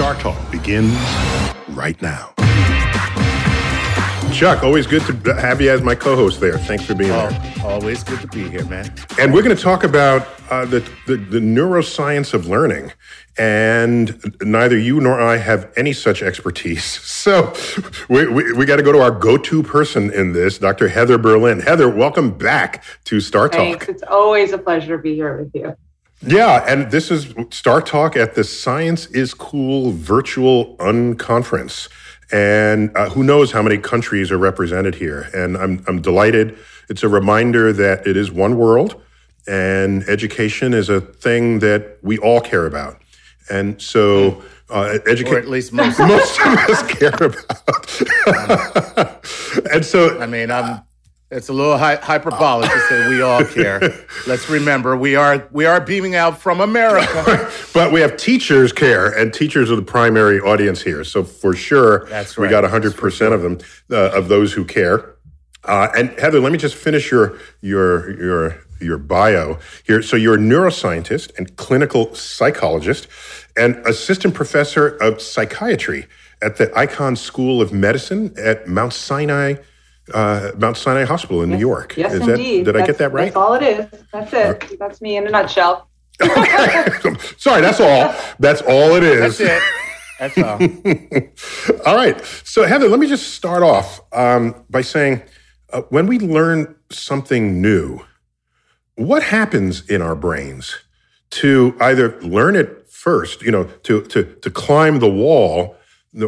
Star Talk begins right now. Chuck, always good to have you as my co-host there. Thanks for being Oh, there. always good to be here, man. And we're going to talk about uh, the, the the neuroscience of learning. And neither you nor I have any such expertise. So we, we, we got to go to our go-to person in this, Dr. Heather Berlin. Heather, welcome back to Star Talk. Thanks. It's always a pleasure to be here with you. Yeah, and this is Star Talk at the Science is Cool virtual unconference. And uh, who knows how many countries are represented here. And I'm, I'm delighted. It's a reminder that it is one world and education is a thing that we all care about. And so, uh, Or at least most. most of us care about. and so, I mean, I'm. It's a little hy- hyperbolic to say we all care. Let's remember we are we are beaming out from America. but we have teachers care, and teachers are the primary audience here. So for sure, That's right. we got hundred percent of them uh, of those who care. Uh, and Heather, let me just finish your your your your bio here. So you're a neuroscientist and clinical psychologist, and assistant professor of psychiatry at the Icahn School of Medicine at Mount Sinai. Uh, Mount Sinai Hospital in New York. Yes, Is indeed. That, did I get that right? That's all it is. That's it. That's me in a nutshell. Sorry, that's all. That's all it is. That's it. That's all. All right. So, Heather, let me just start off um, by saying uh, when we learn something new, what happens in our brains to either learn it first, you know, to, to, to climb the wall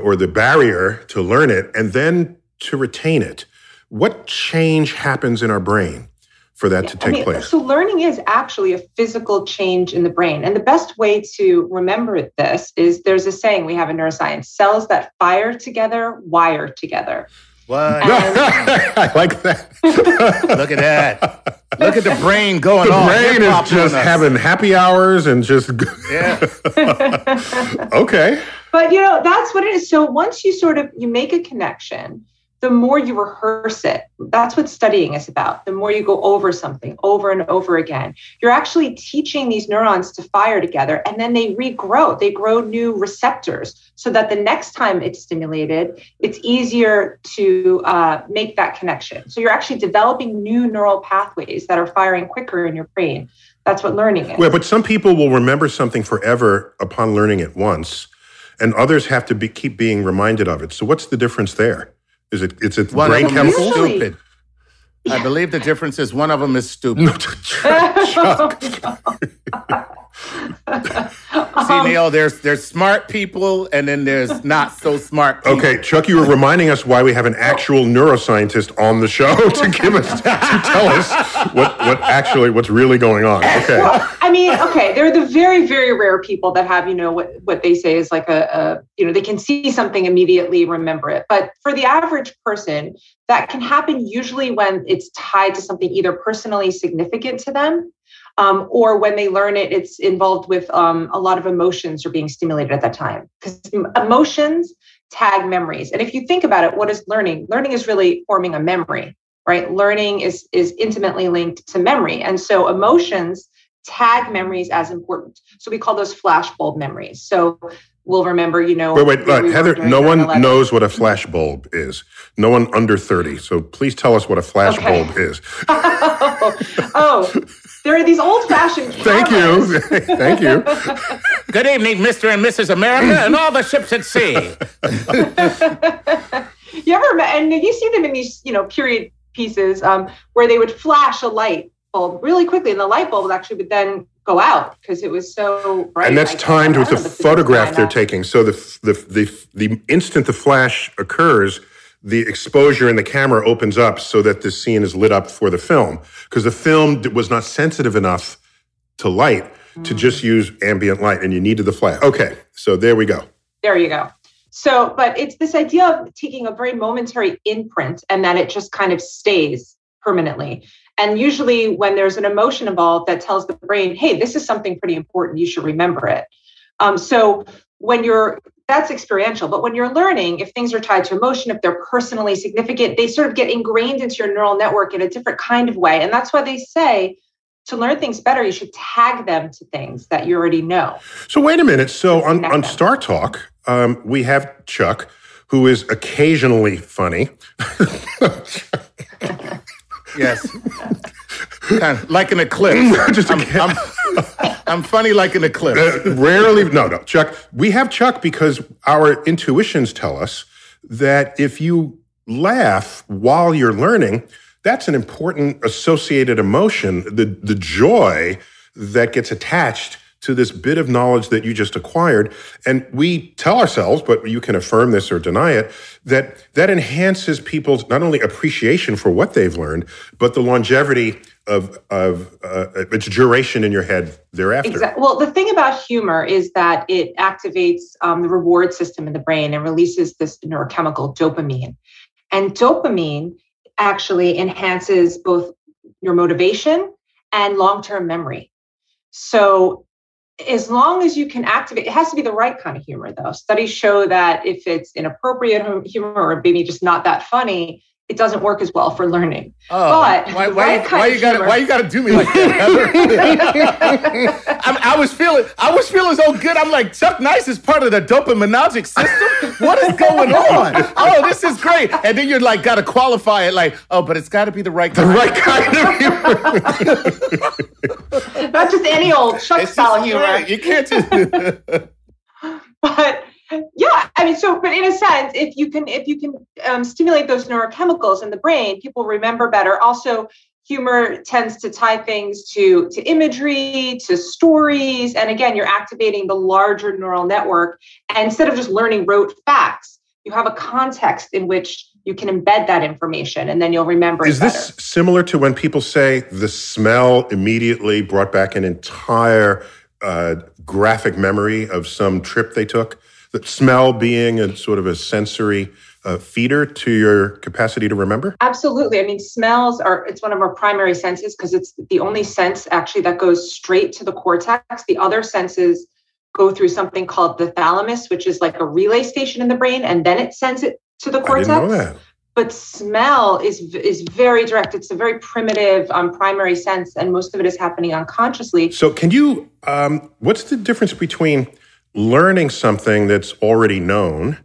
or the barrier to learn it, and then to retain it? What change happens in our brain for that to I take mean, place? so learning is actually a physical change in the brain. And the best way to remember this is there's a saying we have in neuroscience cells that fire together wire together. What? I like that. Look at that. Look at the brain going the on. The brain Hip-hop is just having happy hours and just Yeah. okay. But you know, that's what it is. So once you sort of you make a connection, the more you rehearse it. That's what studying is about. The more you go over something over and over again, you're actually teaching these neurons to fire together and then they regrow. They grow new receptors so that the next time it's stimulated, it's easier to uh, make that connection. So you're actually developing new neural pathways that are firing quicker in your brain. That's what learning is. Well, but some people will remember something forever upon learning it once, and others have to be, keep being reminded of it. So, what's the difference there? Is it it's a One brain of chemical? Really? stupid. I believe the difference is one of them is stupid. Chuck. See, Neil, there's there's smart people and then there's not so smart people. Okay, Chuck, you were reminding us why we have an actual neuroscientist on the show to give us to tell us what what actually what's really going on. Okay. Well, I mean, okay, they're the very, very rare people that have, you know, what what they say is like a, a, you know, they can see something immediately, remember it. But for the average person, that can happen usually when it's tied to something either personally significant to them, um, or when they learn it, it's involved with um, a lot of emotions are being stimulated at that time. Because emotions tag memories. And if you think about it, what is learning? Learning is really forming a memory, right? Learning is is intimately linked to memory. And so emotions tag memories as important. So we call those flashbulb memories. So we'll remember, you know. Wait, wait, uh, we Heather, no one knows what a flash bulb is. No one under 30. So please tell us what a flash okay. bulb is. oh, oh, there are these old fashioned Thank you. Thank you. Good evening, Mr. and Mrs. America and all the ships at sea. you ever, and you see them in these, you know, period pieces um, where they would flash a light bulb really quickly and the light bulb actually would then go out because it was so bright. And that's timed with the, photograph they're taking. So the, the, the, the instant the flash occurs, the exposure in the camera opens up so that the scene is lit up for the film because the film was not sensitive enough to light mm. to just use ambient light and you needed the flash. Okay, so there we go. There you go. So, but it's this idea of taking a very momentary imprint and that it just kind of stays permanently. And usually, when there's an emotion involved that tells the brain, hey, this is something pretty important, you should remember it. Um, so, when you're that's experiential, but when you're learning, if things are tied to emotion, if they're personally significant, they sort of get ingrained into your neural network in a different kind of way. And that's why they say to learn things better, you should tag them to things that you already know. So, wait a minute. So, on, on Star Talk, um, we have Chuck, who is occasionally funny. Yes. kind of like an eclipse. Just I'm, I'm, I'm, funny like an eclipse. Uh, rarely, no, no, Chuck. We have Chuck because our intuitions tell us that if you laugh while you're learning, that's an important associated emotion. The the joy that gets attached to this bit of knowledge that you just acquired. And we tell ourselves, but you can affirm this or deny it, that that enhances people's not only appreciation for what they've learned, but the longevity of, of uh, its duration in your head thereafter. Exactly. Well, the thing about humor is that it activates um, the reward system in the brain and releases this neurochemical dopamine. And dopamine actually enhances both your motivation and long term memory. So as long as you can activate, it has to be the right kind of humor, though. Studies show that if it's inappropriate humor or maybe just not that funny, it doesn't work as well for learning. Oh, but why, why, right why you got why you got to do me like that, I, I, was feeling I was feeling so good. I'm like Chuck Nice is part of the dopaminergic system. What is going on? Oh, this is great. And then you're like got to qualify it like, oh, but it's got to be the right kind. the right kind of humor. Not just any old Chuck style humor. You can't just. but yeah i mean so but in a sense if you can if you can um, stimulate those neurochemicals in the brain people remember better. Also humor tends to tie things to to imagery to stories and again you're activating the larger neural network. And instead of just learning rote facts you have a context in which you can embed that information and then you'll remember is this similar to when people say the smell immediately brought back an entire uh, graphic memory of some trip they took the smell being a sort of a sensory uh, feeder to your capacity to remember? Absolutely. I mean, smells are, it's one of our primary senses because it's the only sense actually that goes straight to the cortex. The other senses go through something called the thalamus, which is like a relay station in the brain, and then it sends it to the cortex. I didn't know that. But smell is is very direct. It's a very primitive um, primary sense, and most of it is happening unconsciously. So, can you? Um, what's the difference between learning something that's already known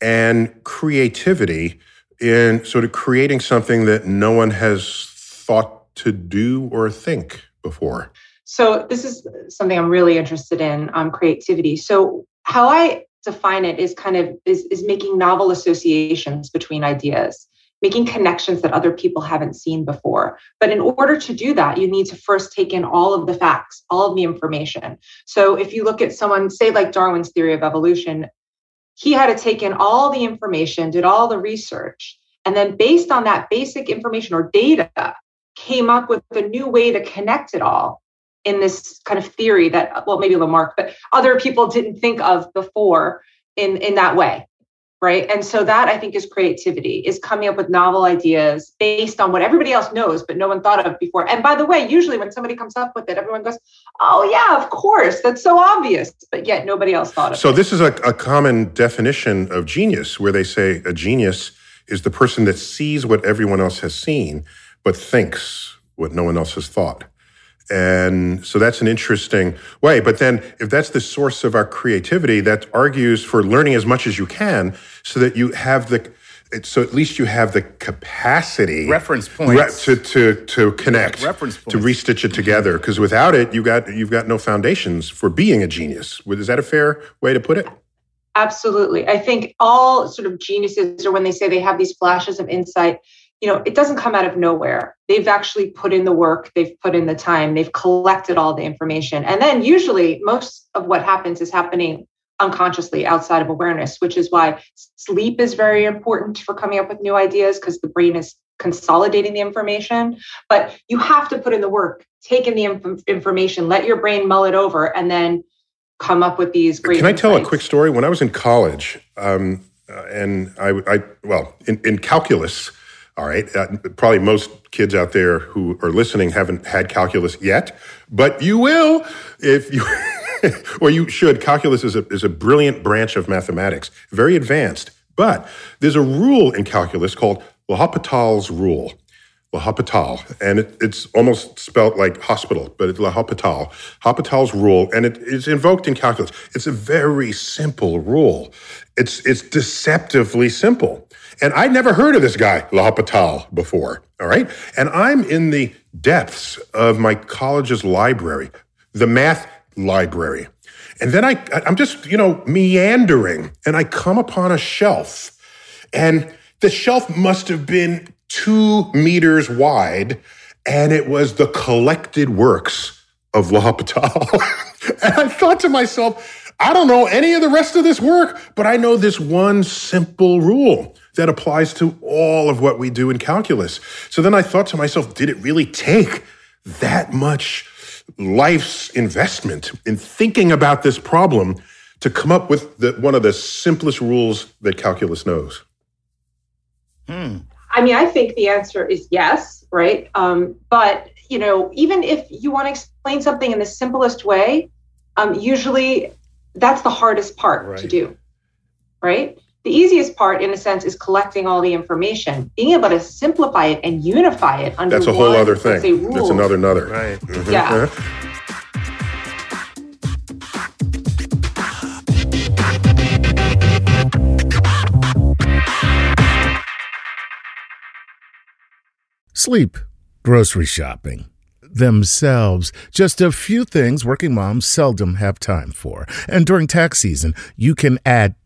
and creativity in sort of creating something that no one has thought to do or think before. So this is something I'm really interested in um, creativity. So how I define it is kind of is, is making novel associations between ideas making connections that other people haven't seen before. But in order to do that, you need to first take in all of the facts, all of the information. So if you look at someone, say, like Darwin's theory of evolution, he had to take in all the information, did all the research, and then based on that basic information or data, came up with a new way to connect it all in this kind of theory that, well, maybe Lamarck, but other people didn't think of before in, in that way. Right? And so that i think is creativity is coming up with novel ideas based on what everybody else knows but no one thought of before. And by the way usually when somebody comes up with it everyone goes oh yeah of course that's so obvious but yet nobody else thought of so it. so this is a, a common definition of genius where they say a genius is the person that sees what everyone else has seen but thinks what no one else has thought and so that's an interesting way. But then, if that's the source of our creativity, that argues for learning as much as you can so that you have the so at least you have the capacity reference points. re- to to to connect reference points. to restitch it together. Because without it you got you've got no foundations for being a genius. Is that a fair way to put it? Absolutely. I think all sort of geniuses or when they say they have these flashes of insight you know, it doesn't come out of nowhere. They've actually put in the work, they've put in the time, they've collected all the information. And then usually most of what happens is happening unconsciously outside of awareness, which is why sleep is very important for coming up with new ideas because the brain is consolidating the information. But you have to put in the work, take in the inf- information, let your brain mull it over, and then come up with these great. Can I tell a quick story? When I was in college, um, uh, and I, I, well, in, in calculus, all right. Uh, probably most kids out there who are listening haven't had calculus yet, but you will if you, or you should. Calculus is a, is a brilliant branch of mathematics, very advanced. But there's a rule in calculus called L'Hopital's rule. L'Hopital, and it, it's almost spelled like hospital, but it's L'Hopital. Hopital's rule, and it, it's invoked in calculus. It's a very simple rule. It's it's deceptively simple. And I'd never heard of this guy, L'Hopital, before. All right. And I'm in the depths of my college's library, the math library. And then I, I'm just, you know, meandering and I come upon a shelf. And the shelf must have been two meters wide, and it was the collected works of L'Hopital. and I thought to myself, I don't know any of the rest of this work, but I know this one simple rule that applies to all of what we do in calculus. So then I thought to myself, did it really take that much life's investment in thinking about this problem to come up with the, one of the simplest rules that calculus knows? Hmm. I mean, I think the answer is yes, right? Um, but you know, even if you want to explain something in the simplest way, um, usually that's the hardest part right. to do, right? The easiest part, in a sense, is collecting all the information. Being able to simplify it and unify it under that's a whole one, other thing. Say, that's another another. Right. Mm-hmm. Yeah. Uh-huh. Sleep, grocery shopping, themselves. Just a few things working moms seldom have time for. And during tax season, you can add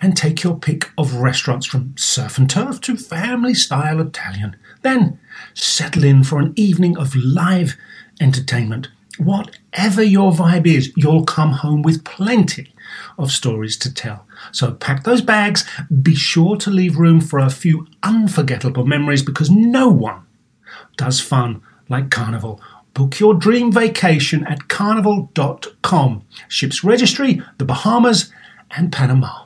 and take your pick of restaurants from surf and turf to family style Italian. Then settle in for an evening of live entertainment. Whatever your vibe is, you'll come home with plenty of stories to tell. So pack those bags, be sure to leave room for a few unforgettable memories because no one does fun like Carnival. Book your dream vacation at carnival.com. Ships registry, the Bahamas, and Panama.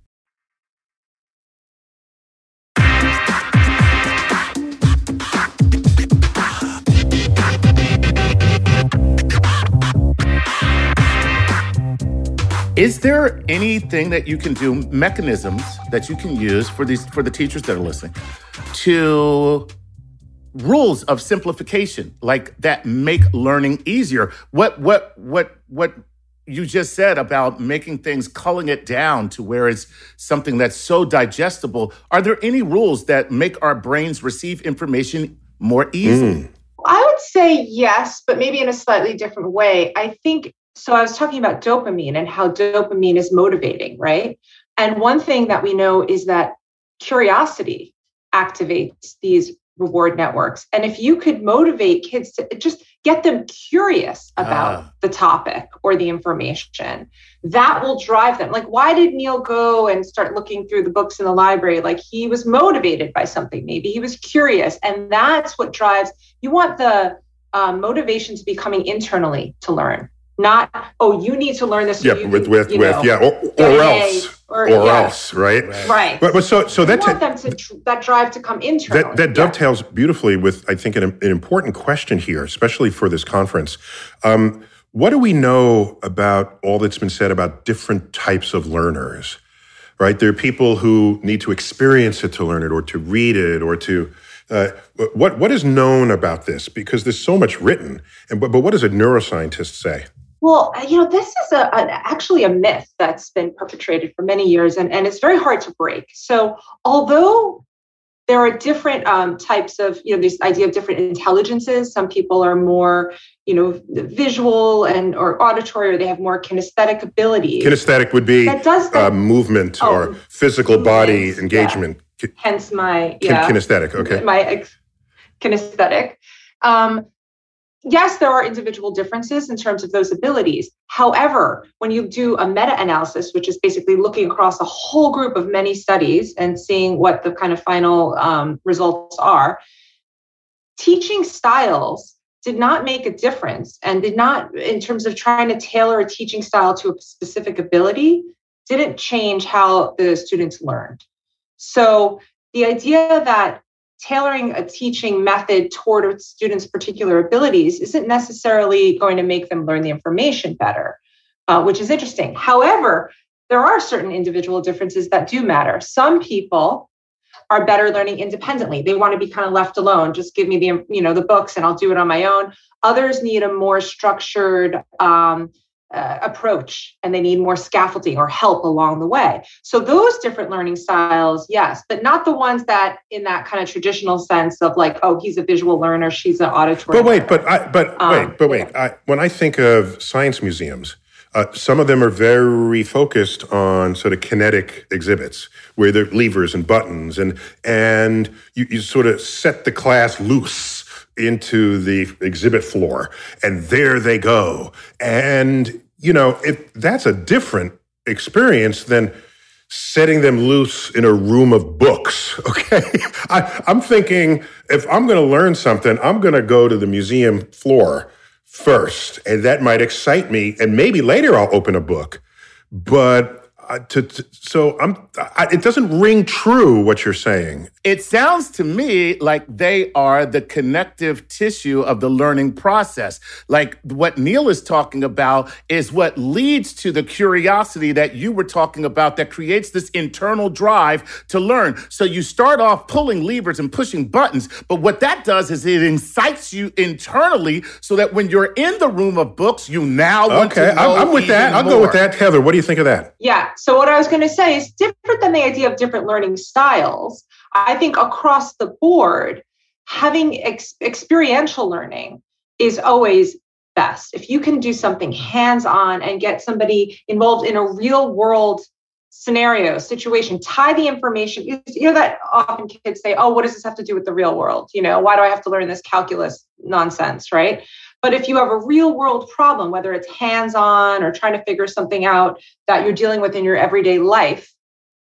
Is there anything that you can do, mechanisms that you can use for these for the teachers that are listening, to rules of simplification like that make learning easier? What what what what you just said about making things culling it down to where it's something that's so digestible. Are there any rules that make our brains receive information more easily? Mm. I would say yes, but maybe in a slightly different way. I think so. I was talking about dopamine and how dopamine is motivating, right? And one thing that we know is that curiosity activates these reward networks. And if you could motivate kids to just get them curious about Ah. the topic or the information, that will drive them. Like, why did Neil go and start looking through the books in the library? Like, he was motivated by something. Maybe he was curious. And that's what drives, you want the um, motivation to be coming internally to learn. Not, oh, you need to learn this. so Yeah, you with can, with you with know, yeah, or, or else, or, or yeah. else, right? Right. But but so so you that want ta- them to tr- that drive to come internally. that that Yeah. dovetails beautifully with I think an, an important question here, especially for this conference. Um, what do we know about all that's been said about different types of learners? Right, there are people who need to experience it to learn it, or to read it, or to uh, what what is known about this? Because there's so much written, and but, but what does a neuroscientist say? Well, you know, this is a, an, actually a myth that's been perpetrated for many years, and, and it's very hard to break. So, although there are different um, types of, you know, this idea of different intelligences. Some people are more, you know, visual and or auditory, or they have more kinesthetic abilities. Kinesthetic would be that does that. uh, movement Oh, or physical body yeah. engagement. Ki- hence my yeah. Kinesthetic, okay. my ex- kinesthetic. Um, yes, there are individual differences in terms of those abilities. However, when you do a meta analysis, which is basically looking across a whole group of many studies and seeing what the kind of final um, results are, teaching styles did not make a difference and did not, in terms of trying to tailor a teaching style to a specific ability, didn't change how the students learned. So the idea that tailoring a teaching method toward a student's particular abilities isn't necessarily going to make them learn the information better, uh, which is interesting. However, there are certain individual differences that do matter. Some people are better learning independently. They want to be kind of left alone. Just give me the you know the books and I'll do it on my own. Others need a more structured um, uh, approach and they need more scaffolding or help along the way. So those different learning styles, yes, but not the ones that in that kind of traditional sense of like, oh, he's a visual learner, she's an auditory. But wait, learner. but I, but Um, wait, but wait. I, when I think of science museums, uh, some of them are very focused on sort of kinetic exhibits, where there are levers and buttons, and and you, you sort of set the class loose into the exhibit floor and there they go. And, you know, if that's a different experience than setting them loose in a room of books. Okay. I, am thinking if I'm going to learn something, I'm going to go to the museum floor first, and that might excite me. And maybe later I'll open a book. But uh, to, to, so I'm. I, it doesn't ring true what you're saying. It sounds to me like they are the connective tissue of the learning process. Like what Neil is talking about is what leads to the curiosity that you were talking about that creates this internal drive to learn. So you start off pulling levers and pushing buttons, but what that does is it incites you internally so that when you're in the room of books, you now want okay, to know I'm, I'm with that. I'll more. go with that. Heather, what do you think of that? Yeah. So what I was going to say is different than the idea of different learning styles. I think across the board, having ex- experiential learning is always best. If you can do something mm-hmm. hands-on and get somebody involved in a real world scenario, situation, tie the information. You know that often kids say, "Oh, what does this have to do with the real world? You know, why do I have to learn this calculus nonsense?" Right? But if you have a real world problem, whether it's hands on or trying to figure something out that you're dealing with in your everyday life,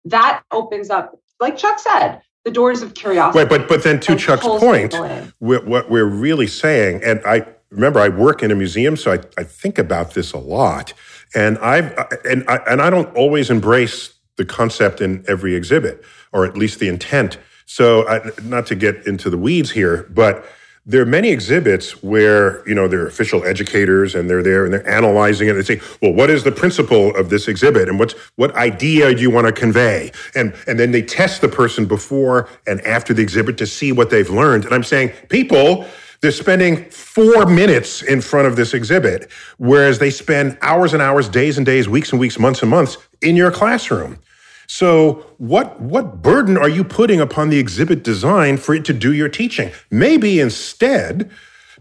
that opens up, like Chuck said, the doors of curiosity. Wait, but but then to Chuck's point, we're, what we're really saying, and I remember I work in a museum, so I, I think about this a lot, and I've and I, and I don't always embrace the concept in every exhibit, or at least the intent. So, I, not to get into the weeds here, but there are many exhibits where you know they're official educators and they're there and they're analyzing it. And they say well what is the principle of this exhibit and what's what idea do you want to convey? And and then they test the person before and after the exhibit to see what they've learned. And i'm saying people they're spending four minutes in front of this exhibit whereas they spend hours and hours days and days weeks and weeks months and months in your classroom so, what, what burden are you putting upon the exhibit design for it to do your teaching? Maybe instead,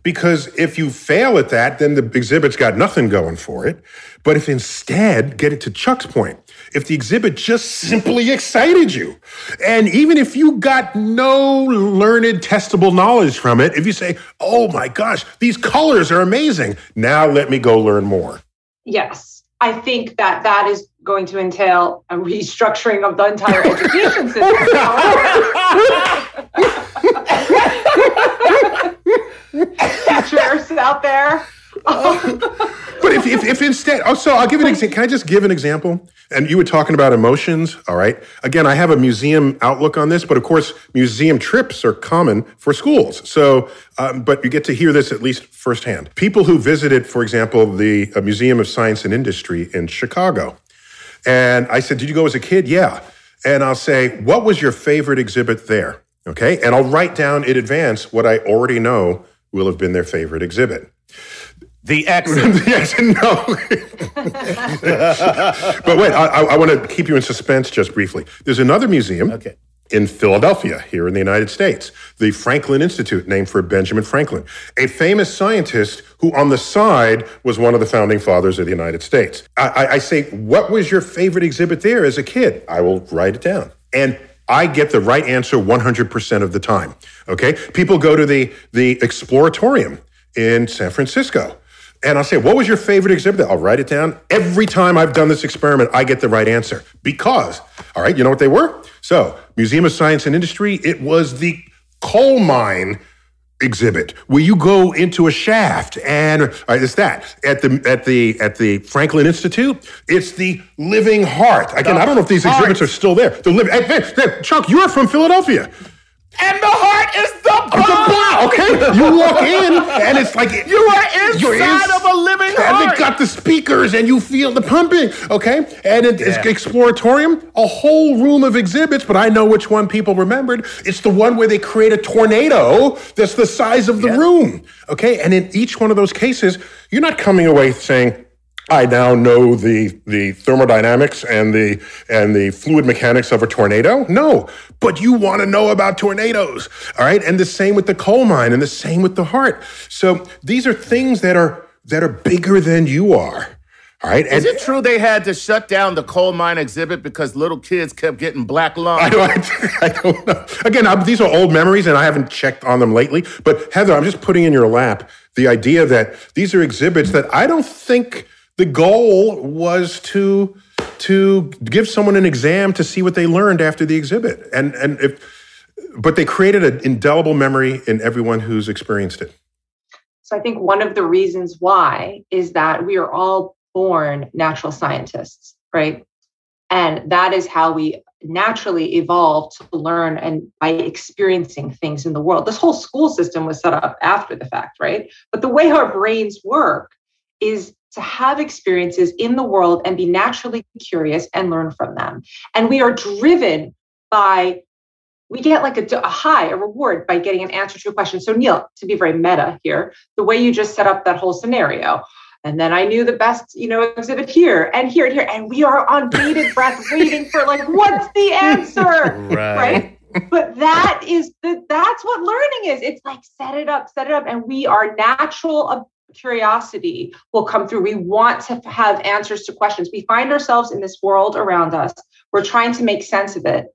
because if you fail at that, then the exhibit's got nothing going for it. But if instead, get it to Chuck's point, if the exhibit just simply excited you, and even if you got no learned, testable knowledge from it, if you say, oh my gosh, these colors are amazing, now let me go learn more. Yes. I think that that is going to entail a restructuring of the entire education system. Teachers out there. but if, if, if, instead, oh, so I'll give an example. Can I just give an example? And you were talking about emotions. All right. Again, I have a museum outlook on this, but of course, museum trips are common for schools. So, um, but you get to hear this at least firsthand. People who visited, for example, the uh, Museum of Science and Industry in Chicago. And I said, Did you go as a kid? Yeah. And I'll say, What was your favorite exhibit there? Okay. And I'll write down in advance what I already know will have been their favorite exhibit. The exit. yes, no. but wait, I, I want to keep you in suspense just briefly. There's another museum okay. In Philadelphia, here in the United States, the Franklin Institute, named for Benjamin Franklin, a famous scientist who, on the side, was one of the founding fathers of the United States. I, I, say, what was your favorite exhibit there as a kid? I will write it down. And I get the right answer 100% of the time. Okay? People go to the, the Exploratorium in San Francisco and I'll say, What was your favorite exhibit? I'll write it down. Every time I've done this experiment, I get the right answer because, all right, you know what they were? So, Museum of Science and Industry, it was the coal mine exhibit where you go into a shaft and right, it's that at the at the at the Franklin Institute it's the living heart again the I don't know if these heart. exhibits are still there the living hey, Chuck you're from Philadelphia and the heart is the bomb. Okay, you walk in and it's like you are inside you're in, of a living and heart. And they got the speakers and you feel the pumping. Okay, and it, yeah. it's exploratorium, a whole room of exhibits. But I know which one people remembered. It's the one where they create a tornado that's the size of the yep. room. Okay, and in each one of those cases, you're not coming away saying, I now know the the thermodynamics and the and the fluid mechanics of a tornado. No, but you want to know about tornadoes, all right? And the same with the coal mine, and the same with the heart. So these are things that are that are bigger than you are. All right. Is it true they had to shut down the coal mine exhibit because little kids kept getting black lung? I don't, I don't know. Again, I'm, these are old memories and I haven't checked on them lately. But Heather, I'm just putting in your lap the idea that these are exhibits that I don't think the goal was to to give someone an exam to see what they learned after the exhibit. And and if but they created an indelible memory in everyone who's experienced it. So I think one of the reasons why is that we are all born natural scientists, right? And that is how we naturally evolved to learn and by experiencing things in the world. This whole school system was set up after the fact, right? But the way our brains work is to have experiences in the world and be naturally curious and learn from them. And we are driven by we get like a, a, high, a reward by getting an answer to a question. So, Neil, to be very meta here, the way you just set up that whole scenario, and then I knew the best, you know, exhibit here and here and here. And we are on bated breath waiting for like, what's the answer? right. right? But that is the that's what learning is. It's like set it up, set it up. And we are natural curiosity will come through. We want to have answers to questions. We find ourselves in this world around us. We're trying to make sense of it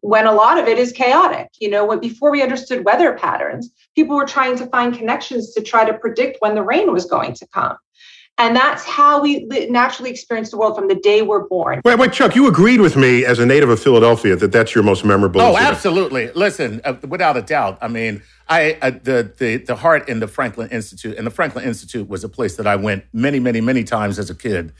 when a lot of it is chaotic. You know, when before we understood weather patterns, people were trying to find connections to try to predict when the rain was going to come. And that's how we naturally experience the world from the day we're born. Wait, wait, Chuck, you agreed with me as a native of Philadelphia that that's your most memorable. Oh, incident. absolutely. Listen, uh, without a doubt. I mean, I uh, the the the heart in the Franklin Institute, and the Franklin Institute was a place that I went many, many, many times as a kid.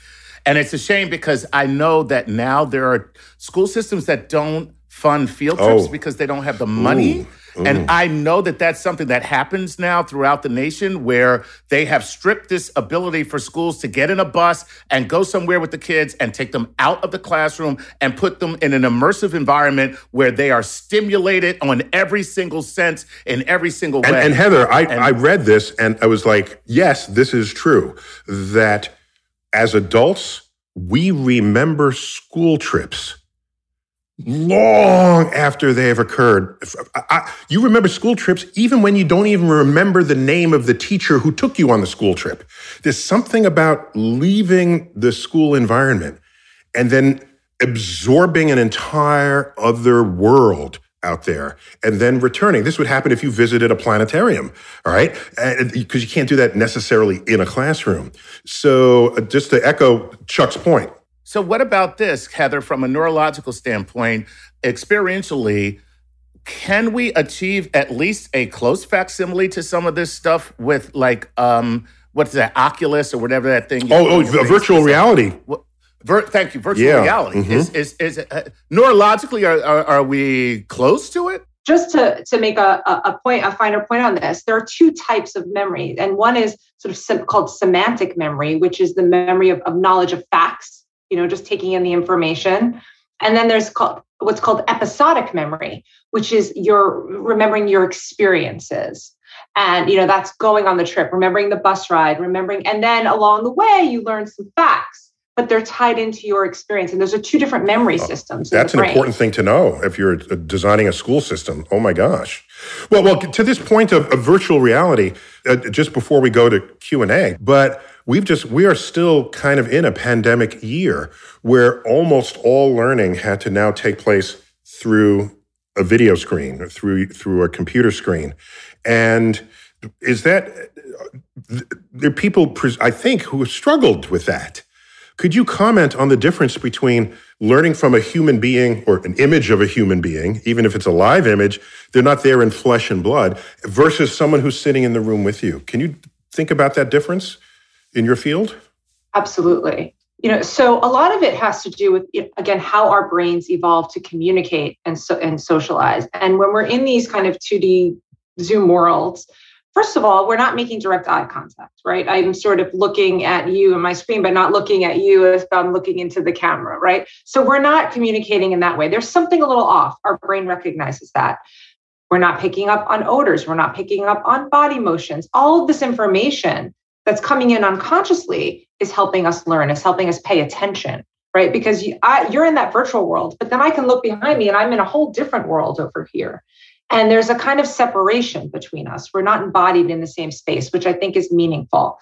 And it's a shame because I know that now there are school systems that don't fund field trips oh. because they don't have the money. Ooh. And I know that that's something that happens now throughout the nation where they have stripped this ability for schools to get in a bus and go somewhere with the kids and take them out of the classroom and put them in an immersive environment where they are stimulated on every single sense in every single way. And, and Heather, I, and, I read this and I was like, yes, this is true. That as adults, we remember school trips long after they have occurred. I, you remember school trips even when you don't even remember the name of the teacher who took you on the school trip. There's something about leaving the school environment and then absorbing an entire other world out there and then returning. This would happen if you visited a planetarium, all right? Because you can't do that necessarily in a classroom. So, uh, just to echo Chuck's point, so, what about this, Heather, from a neurological standpoint, experientially? Can we achieve at least a close facsimile to some of this stuff with, like, um, what's that, Oculus or whatever that thing? Oh, oh virtual reality. vir- thank you. Virtual yeah. reality mm-hmm. is is is uh, neurologically are, are, are we close to it? just to, to make a, a point, a finer point on this, there are two types of memory. And one is sort of sem- called semantic memory, which is the memory of, of knowledge of facts you know, just taking in the information. And then there's called, what's called episodic memory, which is your remembering your experiences. And you know, that's going on the trip, remembering the bus ride, remembering, and then along the way you learn some facts, but they're tied into your experience. And those are two different memory systems. That's an important thing to know if you're uh, designing a school system. Oh my gosh. Well, well, to this point of, of virtual reality, uh, just before we go to Q and A, but we've just we are still kind of in a pandemic year where almost all learning had to now take place through a video screen or through through a computer screen. And is that there are people i think who have struggled with that. Could you comment on the difference between learning from a human being or an image of a human being even if it's a live image they're not there in flesh and blood versus someone who's sitting in the room with you? Can you think about that difference in your field? Absolutely. You know, so a lot of it has to do with again how our brains evolve to communicate and so and socialize. And when we're in these kind of 2D Zoom worlds, first of all, we're not making direct eye contact, right? I'm sort of looking at you and my screen, but not looking at you as I'm looking into the camera, right? So we're not communicating in that way. There's something a little off. Our brain recognizes that. We're not picking up on odors. We're not picking up on body motions. All of this information that's coming in unconsciously is helping us learn, is helping us pay attention, right? Because you, I, you're in that virtual world, but then I can look behind me and I'm in a whole different world over here. And there's a kind of separation between us. We're not embodied in the same space, which I think is meaningful.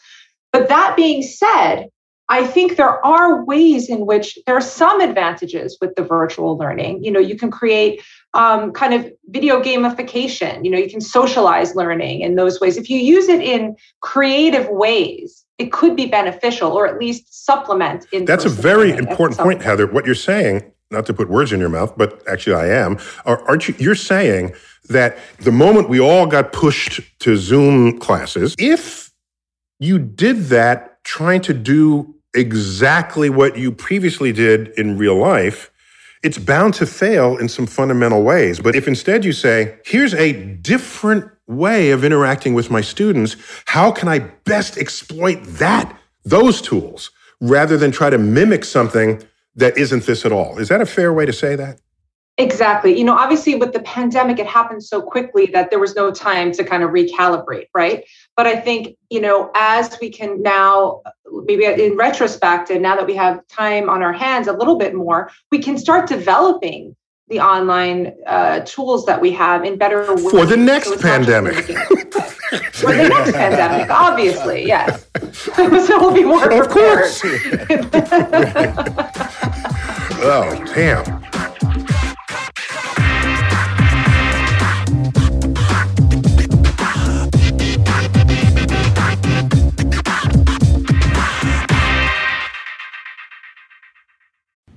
But that being said, I think there are ways in which there are some advantages with the virtual learning. You know, you can create um, kind of video gamification. You know, you can socialize learning in those ways. If you use it in creative ways, it could be beneficial or at least supplement. In That's a very important point, Heather. What you're saying, not to put words in your mouth, but actually I am. Aren't you? You're saying that the moment we all got pushed to Zoom classes, if you did that trying to do exactly what you previously did in real life, it's bound to fail in some fundamental ways. But if instead you say, here's a different way of interacting with my students, how can I best exploit that, those tools, rather than try to mimic something that isn't this at all? Is that a fair way to say that? Exactly. You know, obviously with the pandemic, it happened so quickly that there was no time to kind of recalibrate, right? But I think, you know, as we can now, maybe in retrospect, and now that we have time on our hands a little bit more, we can start developing the online uh, tools that we have in better ways. For the next so pandemic. For the next pandemic, obviously, yes. so we'll be more prepared. Of course. oh, damn.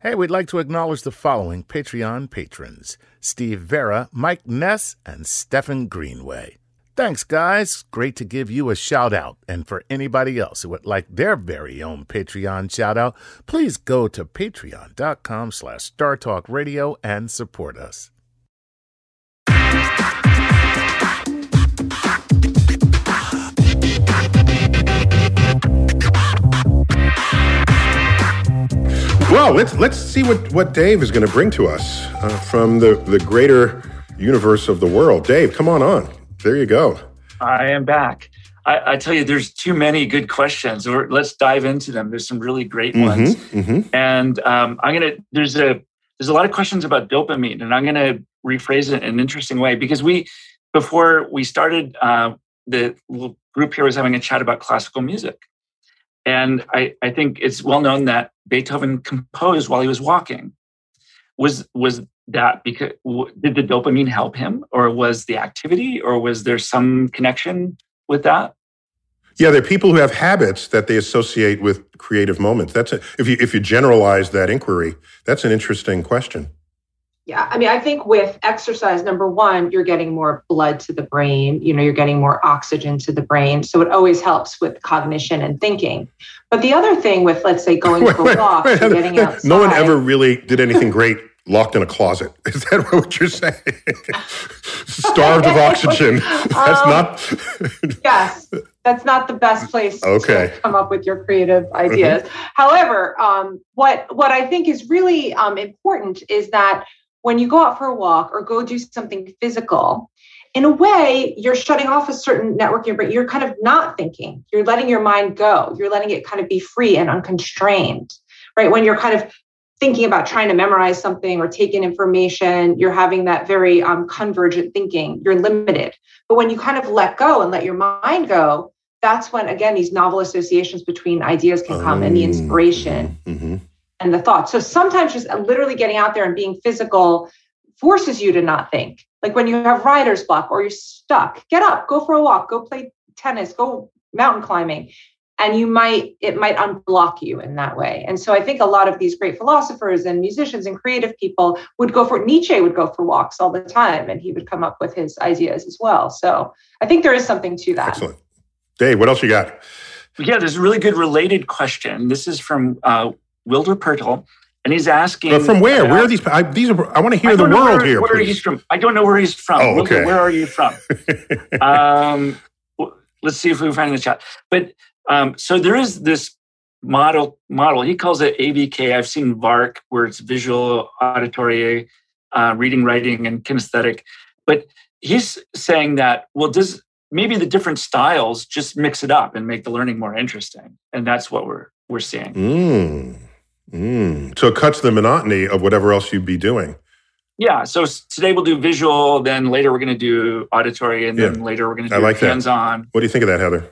Hey, we'd like to acknowledge the following Patreon patrons Steve Vera, Mike Ness, and Stephen Greenway. Thanks, guys. Great to give you a shout out. And for anybody else who would like their very own Patreon shout out, please go to patreon.com slash startalkradio and support us. Well, let's let's see what, what Dave is going to bring to us uh, from the, the greater universe of the world. Dave, come on on. There you go. I am back. I, I tell you, there's too many good questions. Or let's dive into them. There's some really great mm-hmm, ones, mm-hmm. and um, I'm gonna. There's a there's a lot of questions about dopamine, and I'm gonna rephrase it in an interesting way because we before we started uh, the group here was having a chat about classical music and I, I think it's well known that Beethoven composed while he was walking. Was was that because did the dopamine help him, or was the activity, or was there some connection with that? Yeah, there are people who have habits that they associate with creative moments. That's a, if you if you generalize that inquiry, that's an interesting question. Yeah, I mean, I think with exercise, number one, you're getting more blood to the brain, you know, you're getting more oxygen to the brain. So it always helps with cognition and thinking. But the other thing with, let's say, going wait, for walks wait, or getting outside. No one ever really did anything great locked in a closet. Is that what you're saying? Starved of oxygen. That's um, not. yes, that's not the best place okay. to come up with your creative ideas. Mm-hmm. However, um, what what I think is really um, important is that when you go out for a walk or go do something physical, in a way, you're shutting off a certain network in your brain. You're kind of not thinking. You're letting your mind go. You're letting it kind of be free and unconstrained, right? When you're kind of thinking about trying to memorize something or take in information, you're having that very um, convergent thinking. You're limited. But when you kind of let go and let your mind go, that's when, again, these novel associations between ideas can come and the inspiration. Mm-hmm and the thoughts. So sometimes just literally getting out there and being physical forces you to not think. Like when you have writer's block or you're stuck, get up, go for a walk, go play tennis, go mountain climbing. And you might, it might unblock you in that way. And so I think a lot of these great philosophers and musicians and creative people would go for, Nietzsche would go for walks all the time and he would come up with his ideas as well. So I think there is something to that. Excellent. Dave, what else you got? Yeah, there's a really good related question. This is from uh, Wilder Pertle, and he's asking but from where? Uh, where are these? I, these are. I want to hear the world where, here. Where he's from? I don't know where he's from. Oh, okay. Wilder, where are you from? um, let's see if we can find the chat. But um, so there is this model. Model. He calls it AVK. I've seen VARK, where it's visual, auditory, uh, reading, writing, and kinesthetic. But he's saying that well, does maybe the different styles just mix it up and make the learning more interesting, and that's what we're we're seeing. Mm. Mm. So it cuts the monotony of whatever else you'd be doing. Yeah. So today we'll do visual, then later we're going to do auditory, and then yeah. later we're going to do like hands on. What do you think of that, Heather?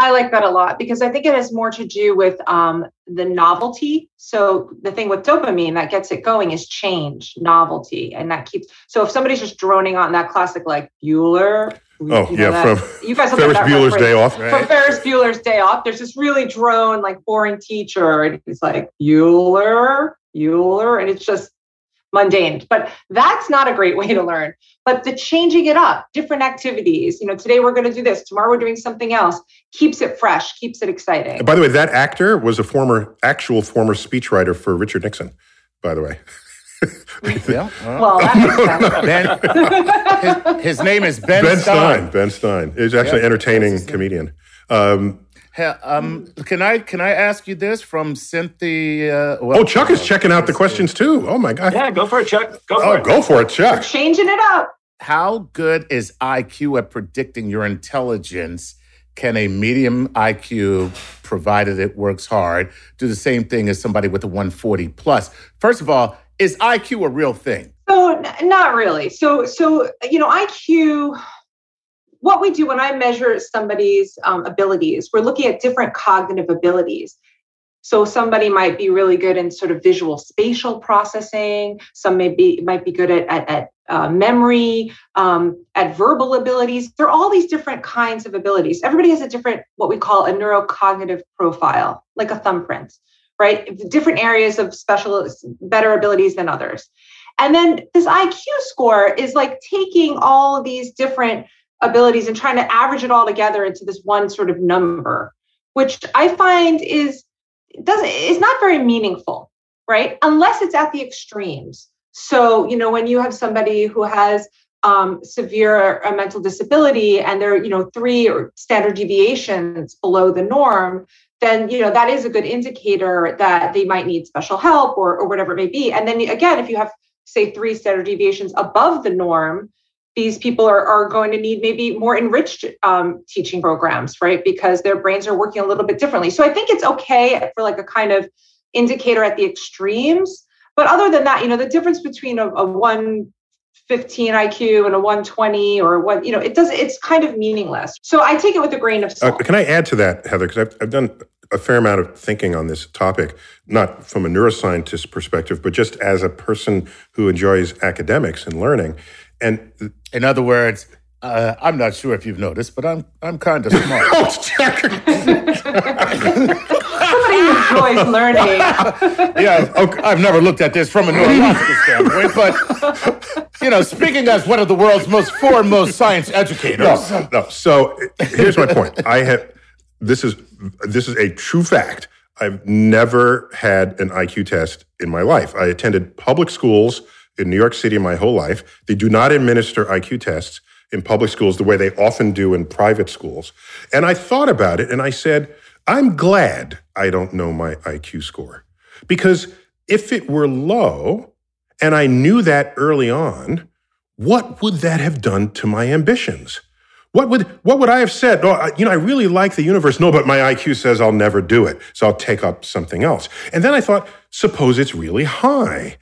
I like that a lot because I think it has more to do with um, the novelty. So the thing with dopamine that gets it going is change, novelty, and that keeps. So if somebody's just droning on that classic like Bueller, Oh you know yeah, that, from you guys Ferris Bueller's Day Off. Right. From Ferris Bueller's Day Off, there's this really drone, like boring teacher, and he's like Bueller, Bueller, and it's just mundane. But that's not a great way to learn. But the changing it up, different activities. You know, today we're going to do this. Tomorrow we're doing something else. Keeps it fresh. Keeps it exciting. And by the way, that actor was a former, actual former speechwriter for Richard Nixon. By the way. yeah. Well, ben, his, his, name is Ben, ben Stein. Stein. Ben Stein. He's actually an entertaining comedian. Um, hey, um, can I can I ask you this from Cynthia? Well, oh, Chuck is checking out the questions too. Oh my god! Yeah, go for it, Chuck. Go for oh, it. go for it, Chuck. changing it up. How good is IQ at predicting your intelligence? Can a medium IQ, provided it works hard, do the same thing as somebody with a 140 plus? First of all, is IQ a real thing? So not really. So so you know IQ. What we do when I measure somebody's um, abilities, we're looking at different cognitive abilities. So somebody might be really good in sort of visual spatial processing. Some may be might be good at at, at uh, memory, um, at verbal abilities. There are all these different kinds of abilities. Everybody has a different what we call a neurocognitive profile, like a thumbprint right? Different areas of special, better abilities than others. And then this IQ score is like taking all of these different abilities and trying to average it all together into this one sort of number, which I find is doesn't is not very meaningful, right? Unless it's at the extremes. So, you know, when you have somebody who has um, severe uh, mental disability and they're, you know, three or standard deviations below the norm, then you know that is a good indicator that they might need special help or, or whatever it may be. And then again if you have say three standard deviations above the norm these people are, are going to need maybe more enriched um, teaching programs right? Because their brains are working a little bit differently. So i think it's okay for like a kind of indicator at the extremes. But other than that you know the difference between a, a 115 iq and a 120 or what you know it does it's kind of meaningless. So i take it with a grain of salt. Uh, can i add to that heather? Because I've, I've done a fair amount of thinking on this topic, not from a neuroscientist perspective, but just as a person who enjoys academics and learning. And in other words, uh, I'm not sure if you've noticed, but I'm I'm kind of smart. Everybody enjoys learning. yeah, okay, I've never looked at this from a neurological standpoint, but you know, speaking as one of the world's most foremost science educators. No, no. So here's my point. I have this is this is a true fact. I've never had an IQ test in my life. I attended public schools in New York City my whole life. They do not administer IQ tests in public schools the way they often do in private schools. And I thought about it and I said, I'm glad I don't know my IQ score. Because if it were low and I knew that early on, what would that have done to my ambitions? What would what would I have said? Oh, you know, I really like the universe. No, but my IQ says I'll never do it, so I'll take up something else. And then I thought, suppose it's really high,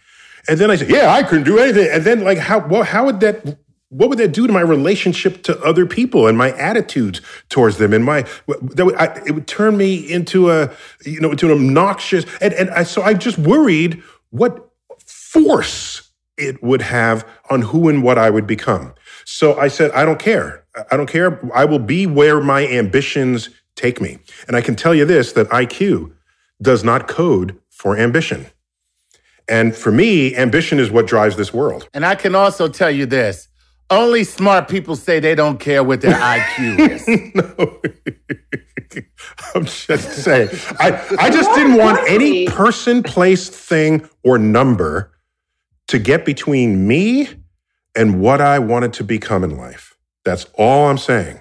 and then I said, yeah, I couldn't do anything. And then like how well, how would that what would that do to my relationship to other people and my attitudes towards them and my that would, I, it would turn me into a you know into an obnoxious and and I, so I just worried what force it would have on who and what I would become. So I said I don't care. I don't care. I will be where my ambitions take me. And I can tell you this that IQ does not code for ambition. And for me, ambition is what drives this world. And I can also tell you this only smart people say they don't care what their IQ is. no. I'm just saying. I, I just didn't want any person, place, thing, or number to get between me and what I wanted to become in life. That's all I'm saying.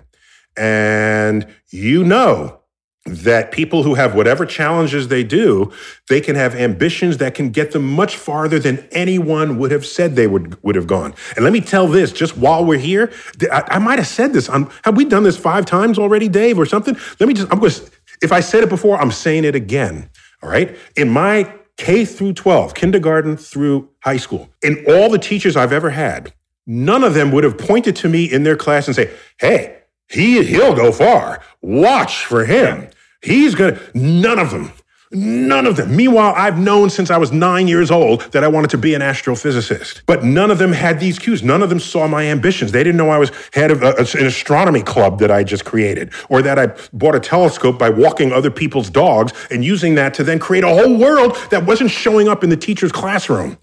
And you know that people who have whatever challenges they do, they can have ambitions that can get them much farther than anyone would have said they would, would have gone. And let me tell this, just while we're here, I, I might have said this. I'm, have we done this five times already, Dave, or something? Let me just, I'm going to, if I said it before, I'm saying it again. All right. In my K through 12, kindergarten through high school, in all the teachers I've ever had, none of them would have pointed to me in their class and say, hey, he, he'll go far. Watch for him. He's gonna, none of them, none of them. Meanwhile, I've known since I was nine years old that I wanted to be an astrophysicist, but none of them had these cues. None of them saw my ambitions. They didn't know I was head of a, an astronomy club that I just created, or that I bought a telescope by walking other people's dogs and using that to then create a whole world that wasn't showing up in the teacher's classroom.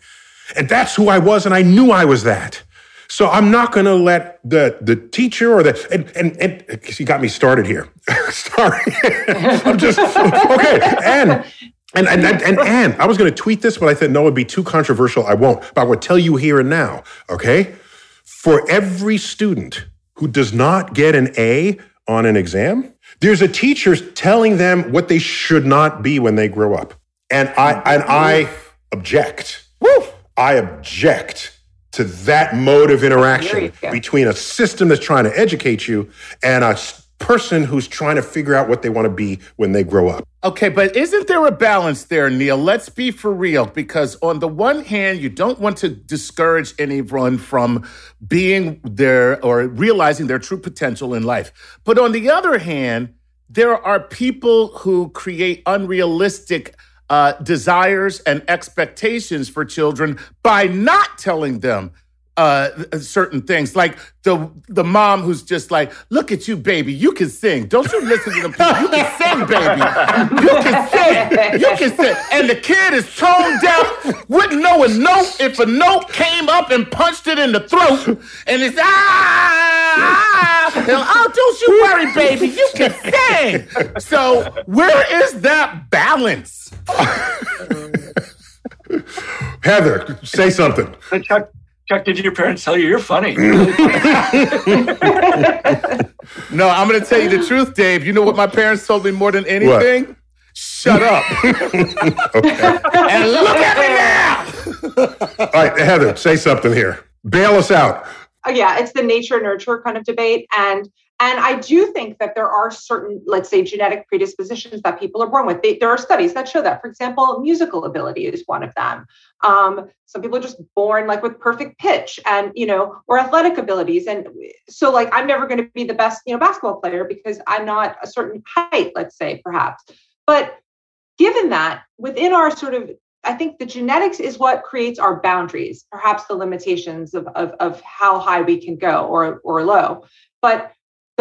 And that's who I was, and I knew I was that. So I'm not going to let the the teacher or the and and, and you got me started here. Sorry, I'm just okay. And and and and and, and I was going to tweet this, but I said no, it'd be too controversial. I won't. But I will tell you here and now. Okay, for every student who does not get an A on an exam, there's a teacher telling them what they should not be when they grow up. And I and I object. Woo! I object to that mode of interaction between a system that's trying to educate you and a person who's trying to figure out what they want to be when they grow up. Okay, but isn't there a balance there, Neil? Let's be for real, because on the one hand, you don't want to discourage anyone from being there or realizing their true potential in life. But on the other hand, there are people who create unrealistic uh, desires and expectations for children by not telling them uh, certain things, like the the mom who's just like, "Look at you, baby, you can sing. Don't you listen to them people? You can sing, baby. You can sing. You can sing." And the kid is toned deaf, wouldn't know a note if a note came up and punched it in the throat, and it's ah, ah. And, oh, don't you worry, baby, you can sing. So where is that balance? Heather, say something. Chuck, Chuck, did your parents tell you you're funny? no, I'm going to tell you the truth, Dave. You know what my parents told me more than anything? What? Shut up. okay. And look at me now. All right, Heather, say something here. Bail us out. Uh, yeah, it's the nature nurture kind of debate. And and I do think that there are certain, let's say, genetic predispositions that people are born with. They, there are studies that show that. For example, musical ability is one of them. Um, some people are just born like with perfect pitch, and you know, or athletic abilities. And so, like, I'm never going to be the best, you know, basketball player because I'm not a certain height, let's say, perhaps. But given that, within our sort of I think the genetics is what creates our boundaries, perhaps the limitations of, of, of how high we can go or, or low. But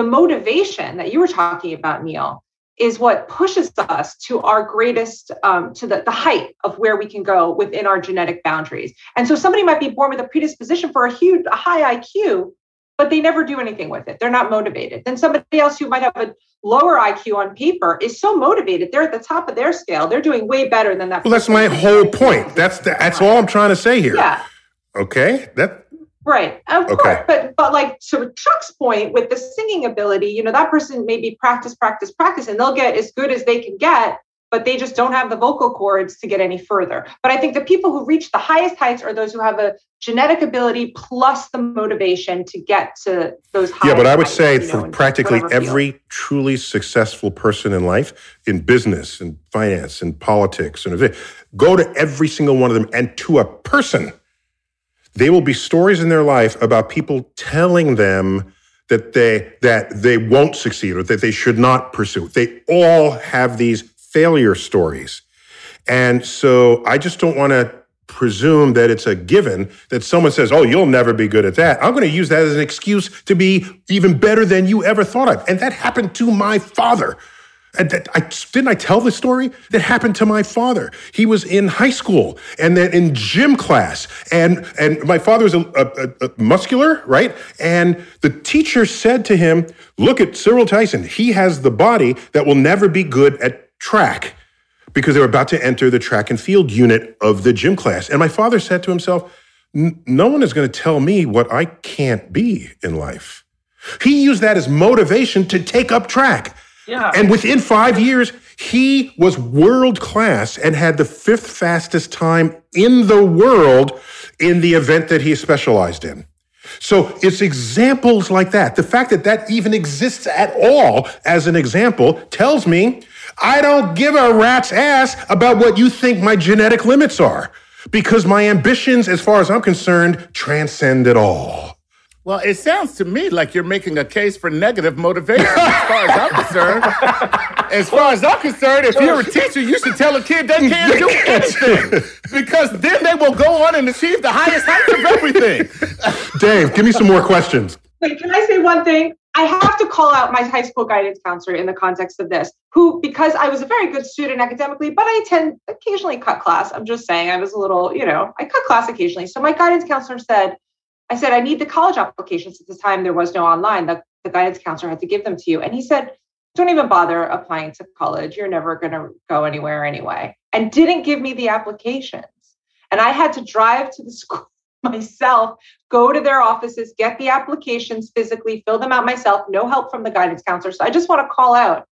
the motivation that you were talking about, Neil, is what pushes us to our greatest um, to the, the height of where we can go within our genetic boundaries. And so somebody might be born with a predisposition for a huge a high iq but they never do anything with it. They're not motivated. Then somebody else who might have a lower iq on paper is so motivated they're at the top of their scale they're doing way better than that well that's my whole point. That's the, that's all i'm trying to say here. Yeah. Okay? That Right. Of okay. course. But but like to Chuck's point with the singing ability, you know, that person maybe practice, practice, practice, and they'll get as good as they can get, but they just don't have the vocal cords to get any further. But I think the people who reach the highest heights are those who have a genetic ability plus the motivation to get to those Yeah, but I would heights, say for know, practically every field. truly successful person in life, in business and finance and politics and go to every single one of them and to a person they will be stories in their life about people telling them that they that they won't succeed or that they should not pursue. They all have these failure stories. And so I just don't want to presume that it's a given that someone says, "Oh, you'll never be good at that." I'm going to use that as an excuse to be even better than you ever thought of. And that happened to my father. That, I, didn't I tell the story that happened to my father? He was in high school and then in gym class, and and my father was a, a, a muscular, right? And the teacher said to him, "Look at Cyril Tyson. He has the body that will never be good at track." Because they were about to enter the track and field unit of the gym class. And my father said to himself, No one is going to tell me what I can't be in life. He used that as motivation to take up track. Yeah. And within five years, he was world class and had the fifth fastest time in the world in the event that he specialized in. So it's examples like that. The fact that that even exists at all as an example tells me I don't give a rat's ass about what you think my genetic limits are because my ambitions, as far as I'm concerned, transcend it all. Well, it sounds to me like you're making a case for negative motivation as far as I'm concerned. as far as I'm concerned, if you're a teacher, you should tell a kid they can't do anything because then they will go on and achieve the highest heights of everything. Dave, give me some more questions. Wait, can I say one thing? I have to call out my high school guidance counselor in the context of this, who, because I was a very good student academically, but I tend occasionally cut class. I'm just saying I was a little, you know, I cut class occasionally. So my guidance counselor said, I said, I need the college applications. At the time, there was no online. The, the guidance counselor had to give them to you. And he said, don't even bother applying to college. You're never going to go anywhere anyway. And didn't give me the applications. And I had to drive to the school myself, go to their offices, get the applications physically, fill them out myself, no help from the guidance counselor. So I just want to call out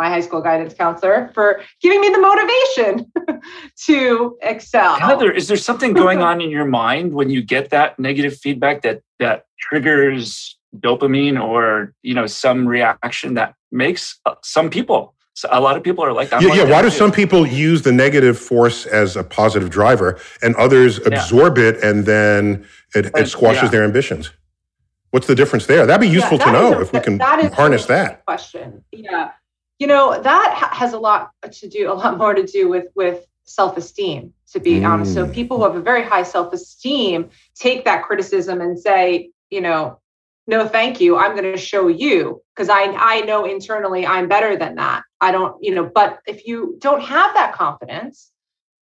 my high school guidance counselor for giving me the motivation to excel. Heather, is there something going on in your mind when you get that negative feedback that that triggers dopamine or you know some reaction that makes uh, some people a lot of people are like yeah, like yeah. Why do some people use the negative force as a positive driver, and others absorb yeah. it and then it, it squashes yeah. their ambitions? What's the difference there? That'd be useful to know a, if we can that harness that. Question. Yeah you know that has a lot to do a lot more to do with with self-esteem to be mm. honest. So people who have a very high self-esteem take that criticism and say you know no thank you. I'm going to show you because i i know internally i'm better than that. I don't you know but if you don't have that confidence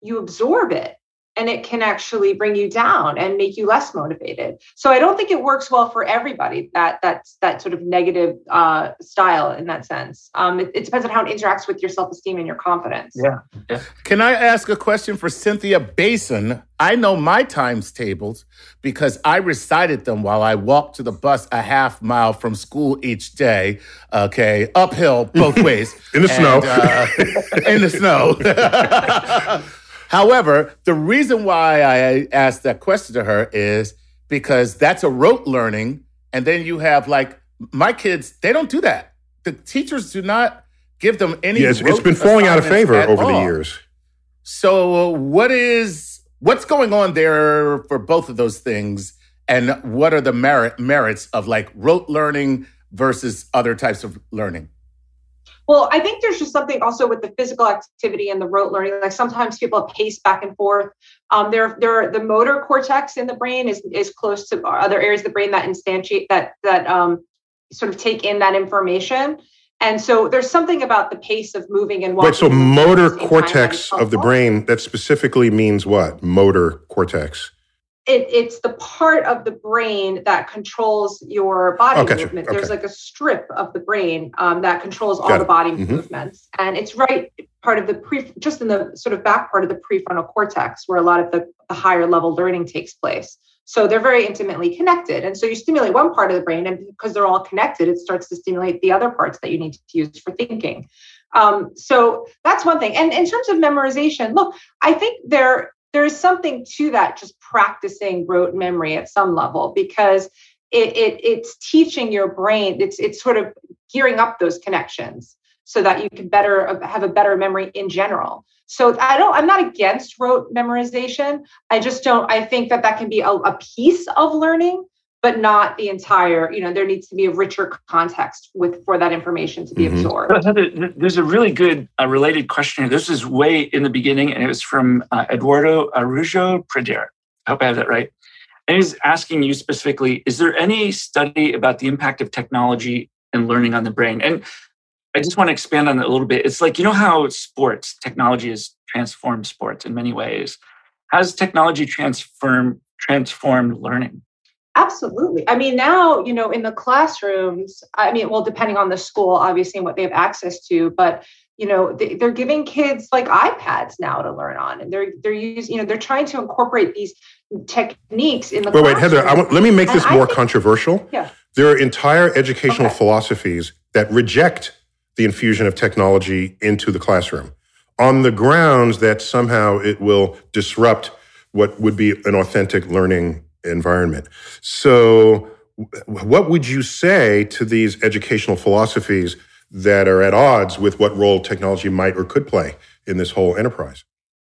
you absorb it and it can actually bring you down and make you less motivated. So I don't think it works well for everybody that that's that sort of negative uh, style in that sense. Um, it, it, depends on how it interacts with your self esteem and your confidence. Yeah. yeah. Can I ask a question for Cynthia Basin? I know my times tables because I recited them while I walked to the bus a half mile from school each day. Okay, uphill both ways in the and, snow. Uh, in the snow. However, the reason why I asked that question to her is because that's a rote learning. And then you have like my kids, they don't do that. The teachers do not give them any. Yes, it's been falling out of favor over all. the years. So, what is what's going on there for both of those things, and what are the merit merits of like rote learning versus other types of learning? Well, I think there's just something also with the physical activity and the rote learning. Like sometimes people pace back and forth. Um, there, there, the motor cortex in the brain is is close to other areas of the brain that instantiate that that um, sort of take in that information. And so there's something about the pace of moving and walking. Wait, so motor cortex of the brain, that specifically means what? Motor cortex. It, it's the part of the brain that controls your body oh, movement. Okay. There's like a strip of the brain um, that controls all the body mm-hmm. movements, and it's right part of the pre, just in the sort of back part of the prefrontal cortex, where a lot of the, the higher level learning takes place. So they're very intimately connected. And so you stimulate one part of the brain, and because they're all connected, it starts to stimulate the other parts that you need to use for thinking. Um, so that's one thing. And in terms of memorization, look, I think there there is something to that, just practicing rote memory at some level, because it, it it's teaching your brain. It's it's sort of gearing up those connections so that you can better have a better memory in general. So I don't, I'm not against rote memorization. I just don't, I think that that can be a, a piece of learning, but not the entire, you know, there needs to be a richer context with for that information to be mm-hmm. absorbed. There's a really good uh, related question here. This is way in the beginning, and it was from uh, Eduardo Arujo Preder. I hope I have that right. And he's asking you specifically, is there any study about the impact of technology and learning on the brain? And I just want to expand on that a little bit. It's like, you know how sports, technology has transformed sports in many ways. Has technology transformed transformed learning? Absolutely. I mean, now, you know, in the classrooms, I mean, well, depending on the school, obviously, and what they have access to, but you know, they, are giving kids like iPads now to learn on, and they're they're using, you know, they're trying to incorporate these techniques in the. Wait, wait, Heather. Want, let me make this and more think, controversial. Yeah. There are entire educational okay. philosophies that reject the infusion of technology into the classroom on the grounds that somehow it will disrupt what would be an authentic learning environment. So, what would you say to these educational philosophies that are at odds with what role technology might or could play in this whole enterprise?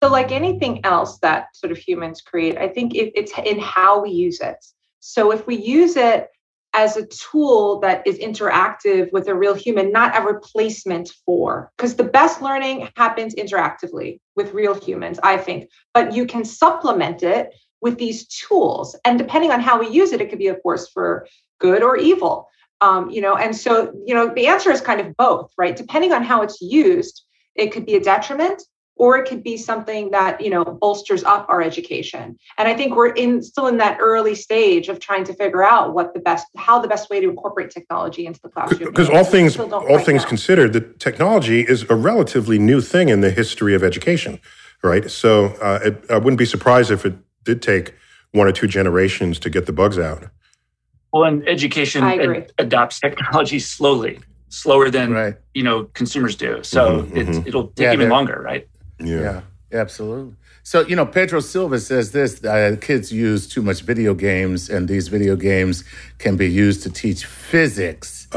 So, like anything else that sort of humans create, I think it, it's in how we use it. So, if we use it as a tool that is interactive with a real human, not a replacement for. Because the best learning happens interactively with real humans, I think. But you can supplement it with these tools. And depending on how we use it, it could be a force for good or evil. Um, you know, and so, you know, the answer is kind of both, right? Depending on how it's used, it could be a detriment or it could be something that you know bolsters up our education and i think we're in still in that early stage of trying to figure out what the best how the best way to incorporate technology into the classroom because all things all things considered the technology is a relatively new thing in the history of education right so uh, it, i wouldn't be surprised if it did take one or two generations to get the bugs out well and education ad- adopts technology slowly slower than right. you know consumers do so mm-hmm, mm-hmm. it'll take yeah, even longer right yeah. yeah. absolutely. So, you know, Pedro Silva says this uh, kids use too much video games, and these video games can be used to teach physics,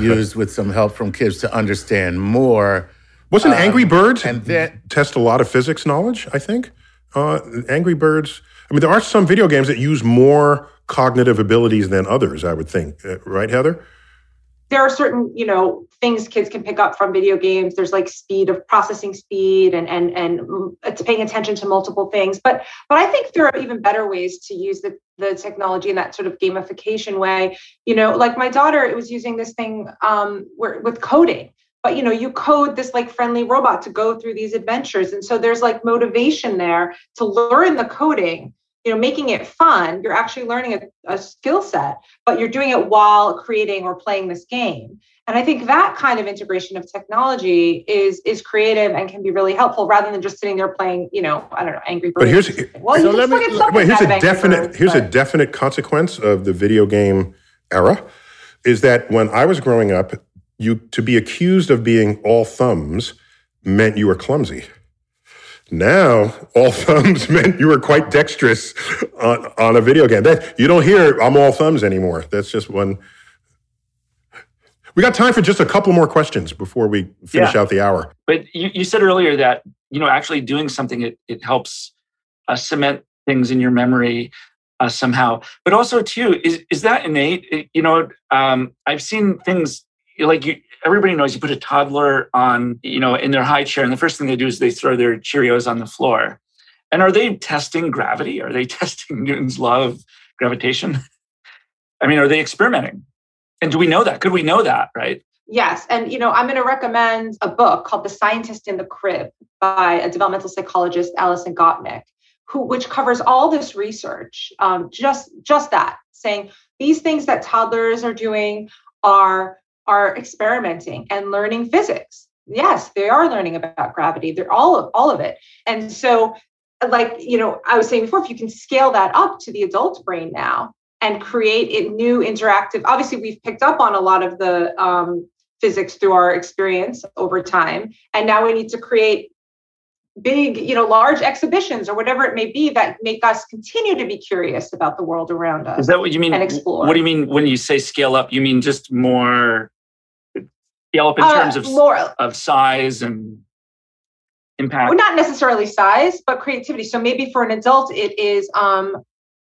used with some help from kids to understand more. Wasn't um, Angry Birds and then, test a lot of physics knowledge, I think? Uh, Angry Birds, I mean, there are some video games that use more cognitive abilities than others, I would think. Uh, right, Heather? there are certain you know things kids can pick up from video games there's like speed of processing speed and and and it's paying attention to multiple things but but i think there are even better ways to use the the technology in that sort of gamification way you know like my daughter it was using this thing um where, with coding but you know you code this like friendly robot to go through these adventures. And so there's like motivation there to learn the coding you know making it fun. You're actually learning a, a skill set but you're doing it while creating or playing this game. And i think that kind of integration of technology is is creative and can be really helpful rather than just sitting there playing you know i don't know angry birds but here's well so let me, wait, here's a definite birds, here's but. a definite consequence of the video game era is that when i was growing up you to be accused of being all thumbs meant you were clumsy now, all thumbs meant you were quite dexterous on, on a video game. That, you don't hear "I'm all thumbs" anymore. That's just one. We got time for just a couple more questions before we finish yeah. out the hour. But you, you, said earlier that you know actually doing something it, it helps uh, cement things in your memory uh, somehow. But also too is is that innate? You know, um, I've seen things like you everybody knows you put a toddler on, you know, in their high chair, and the first thing they do is they throw their Cheerios on the floor. And are they testing gravity? Are they testing Newton's law of gravitation? I mean, are they experimenting? And do we know that? Could we know that, right? Yes. And, you know, I'm going to recommend a book called The Scientist in the Crib by a developmental psychologist, Alison Gopnik, who, which covers all this research, um, just, just that, saying these things that toddlers are doing are, are experimenting and learning physics. Yes, they are learning about gravity. They're all of, all of it. And so, like, you know, I was saying before, if you can scale that up to the adult brain now, and create a new interactive obviously we've picked up on a lot of the um, physics through our experience over time and now we need to create big you know large exhibitions or whatever it may be that make us continue to be curious about the world around us is that what you mean and explore what do you mean when you say scale up you mean just more scale up in uh, terms of more of size and impact. Well, not necessarily size but creativity. So maybe for an adult it is um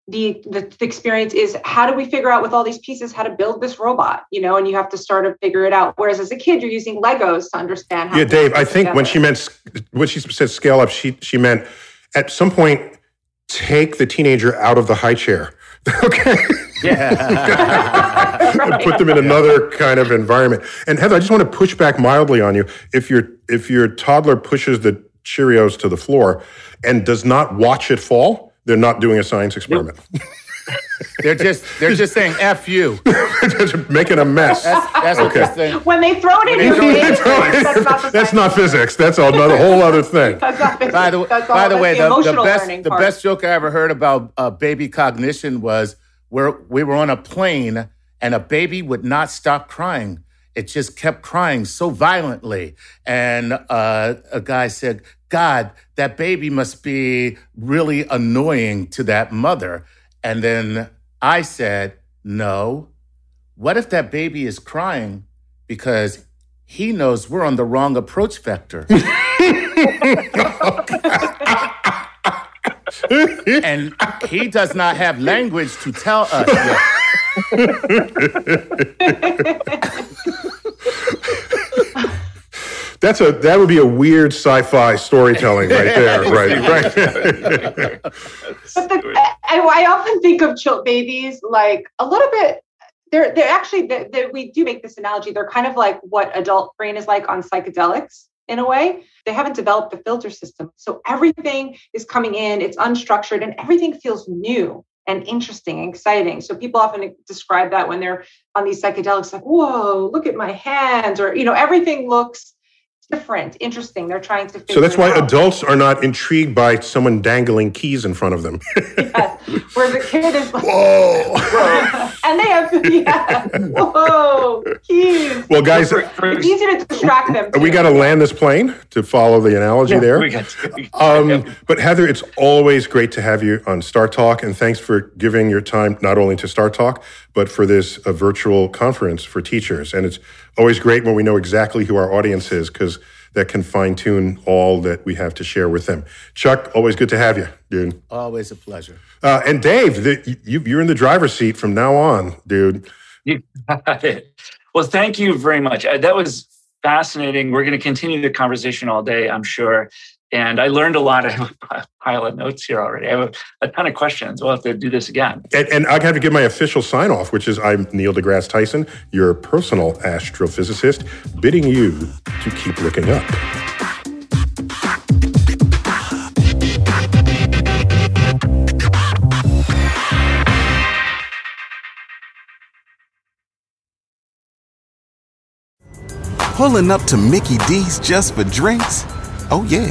the, the, the experience is how do we figure out with all these pieces how to build this robot you know and you have to start to figure it out. Whereas as a kid you're using legos to understand how yeah dave i think together. when she meant when she said scale up she she meant at some point take the teenager out of the high chair. Okay yeah right. put them in another kind of environment and heather i just want to push back mildly on you if your if your toddler pushes the cheerios to the floor and does not watch it fall they're not doing a science experiment. they're just they're just saying "f you," just making a mess. That's, that's okay. what they're When they throw it in your face, that's not, that's not physics. That's another whole other thing. by the, by the way, the, the best the best joke I ever heard about uh, baby cognition was where we were on a plane and a baby would not stop crying it just kept crying so violently. And uh, a guy said, God, that baby must be really annoying to that mother. And then I said, No. What if that baby is crying because he knows we're on the wrong approach vector? and he does not have language to tell us That's a that would be a weird sci-fi storytelling right there, right? right. but the, I, I, often think of child babies like a little bit. They're they're actually they're, they're, we do make this analogy. They're kind of like what adult brain is like on psychedelics in a way. They haven't developed the filter system, so everything is coming in. It's unstructured, and everything feels new and interesting and exciting. So people often describe that when they're on these psychedelics, like, whoa, look at my hands, or you know, everything looks different, interesting. They're trying to. so that's why out. adults are not intrigued by someone dangling keys in front of them. yes, where the kid is like, whoa, and they have yeah, whoa, keys. Well, guys, it's easy to distract them. Too. We got to land this plane to follow the analogy yeah, there. We got to. Um, but Heather, it's always great to have you on StarTalk, and thanks for giving your time not only to StarTalk but for this uh, virtual conference for teachers. And it's always great when we know exactly who our audience is because that can fine tune all that we have to share with them. Chuck, always good to have you, dude. Always a pleasure. Uh, and Dave, the, you, are in the driver's seat from now on, dude. You got it. Well, thank you very much. Uh, that was fascinating. We're going to continue the conversation all day, I'm sure. And I learned a lot. I have a pile of notes here already. I have a, a ton of questions. We'll have to do this again. And, and I have to give my official sign off, which is I'm Neil deGrasse Tyson, your personal astrophysicist, bidding you to keep looking up. Pulling up to Mickey D's just for drinks? Oh, yeah,